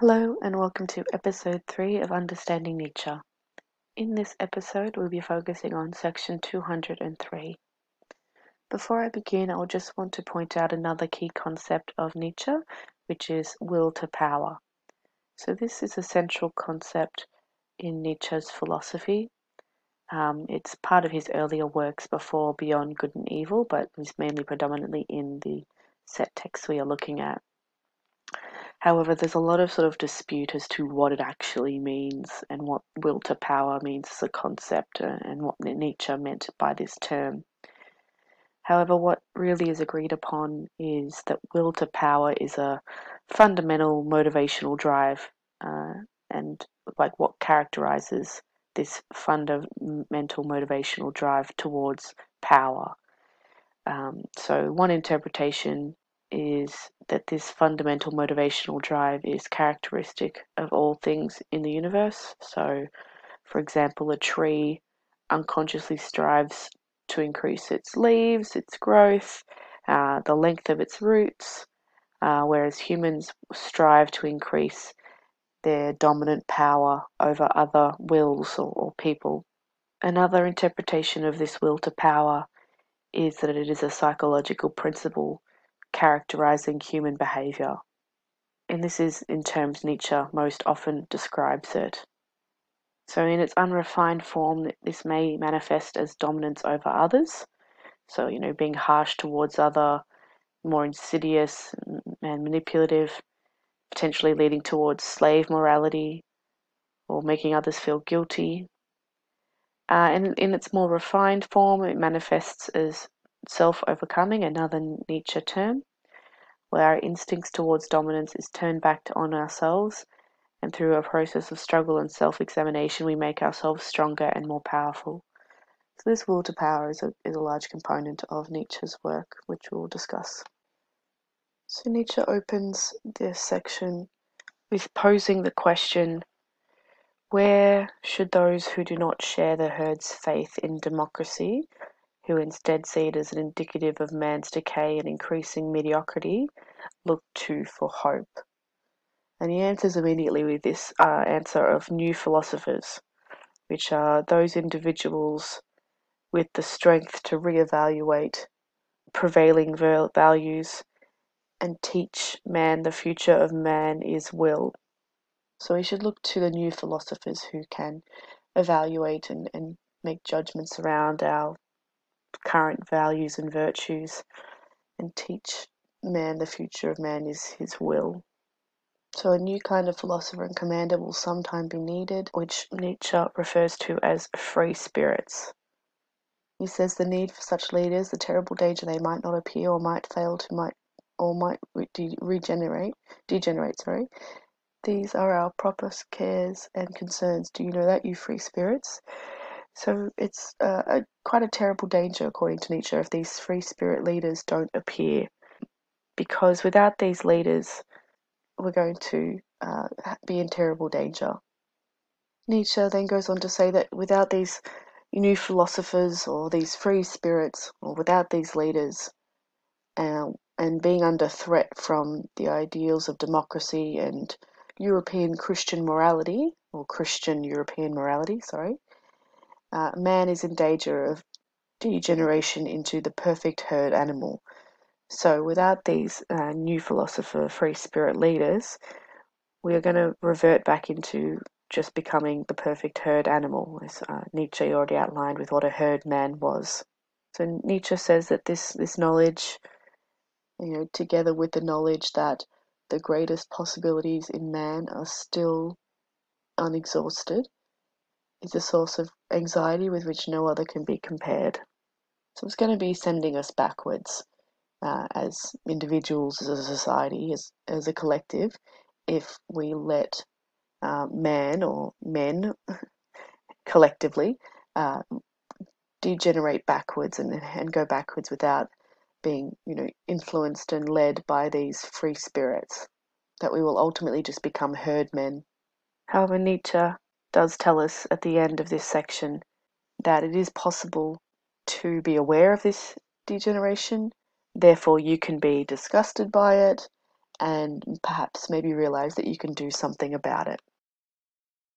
Hello, and welcome to episode 3 of Understanding Nietzsche. In this episode, we'll be focusing on section 203. Before I begin, I'll just want to point out another key concept of Nietzsche, which is will to power. So, this is a central concept in Nietzsche's philosophy. Um, it's part of his earlier works before Beyond Good and Evil, but is mainly predominantly in the set text we are looking at. However, there's a lot of sort of dispute as to what it actually means and what will to power means as a concept uh, and what Nietzsche meant by this term. However, what really is agreed upon is that will to power is a fundamental motivational drive uh, and like what characterizes this fundamental motivational drive towards power. Um, so, one interpretation is that this fundamental motivational drive is characteristic of all things in the universe. So, for example, a tree unconsciously strives to increase its leaves, its growth, uh, the length of its roots, uh, whereas humans strive to increase their dominant power over other wills or, or people. Another interpretation of this will to power is that it is a psychological principle characterizing human behavior. And this is in terms Nietzsche most often describes it. So, in its unrefined form, this may manifest as dominance over others. So, you know, being harsh towards other, more insidious and manipulative, potentially leading towards slave morality or making others feel guilty. Uh, and in its more refined form, it manifests as self overcoming, another Nietzsche term, where our instincts towards dominance is turned back on ourselves, and through a process of struggle and self examination, we make ourselves stronger and more powerful. So, this will to power is a, is a large component of Nietzsche's work, which we'll discuss. So, Nietzsche opens this section with posing the question where should those who do not share the herd's faith in democracy who instead see it as an indicative of man's decay and increasing mediocrity, look to for hope. And he answers immediately with this uh, answer of new philosophers, which are those individuals with the strength to re-evaluate prevailing values and teach man the future of man is will. So we should look to the new philosophers who can evaluate and, and make judgments around our current values and virtues and teach man the future of man is his will. So, a new kind of philosopher and commander will sometime be needed, which Nietzsche refers to as free spirits. He says the need for such leaders, the terrible danger they might not appear or might fail to might or might re- regenerate, degenerate, sorry. These are our proper cares and concerns. Do you know that, you free spirits? So it's uh, a, quite a terrible danger, according to Nietzsche, if these free spirit leaders don't appear. Because without these leaders, we're going to uh, be in terrible danger. Nietzsche then goes on to say that without these new philosophers or these free spirits, or without these leaders, uh, and being under threat from the ideals of democracy and European Christian morality, or Christian European morality, sorry, uh, man is in danger of degeneration into the perfect herd animal. So, without these uh, new philosopher free spirit leaders, we are going to revert back into just becoming the perfect herd animal, as uh, Nietzsche already outlined with what a herd man was. So, Nietzsche says that this, this knowledge, you know, together with the knowledge that the greatest possibilities in man are still unexhausted, is a source of anxiety with which no other can be compared. So it's going to be sending us backwards uh, as individuals, as a society, as, as a collective, if we let uh, man or men collectively uh, degenerate backwards and, and go backwards without being, you know, influenced and led by these free spirits, that we will ultimately just become herd men. However, Nietzsche does tell us at the end of this section that it is possible to be aware of this degeneration, therefore, you can be disgusted by it and perhaps maybe realize that you can do something about it.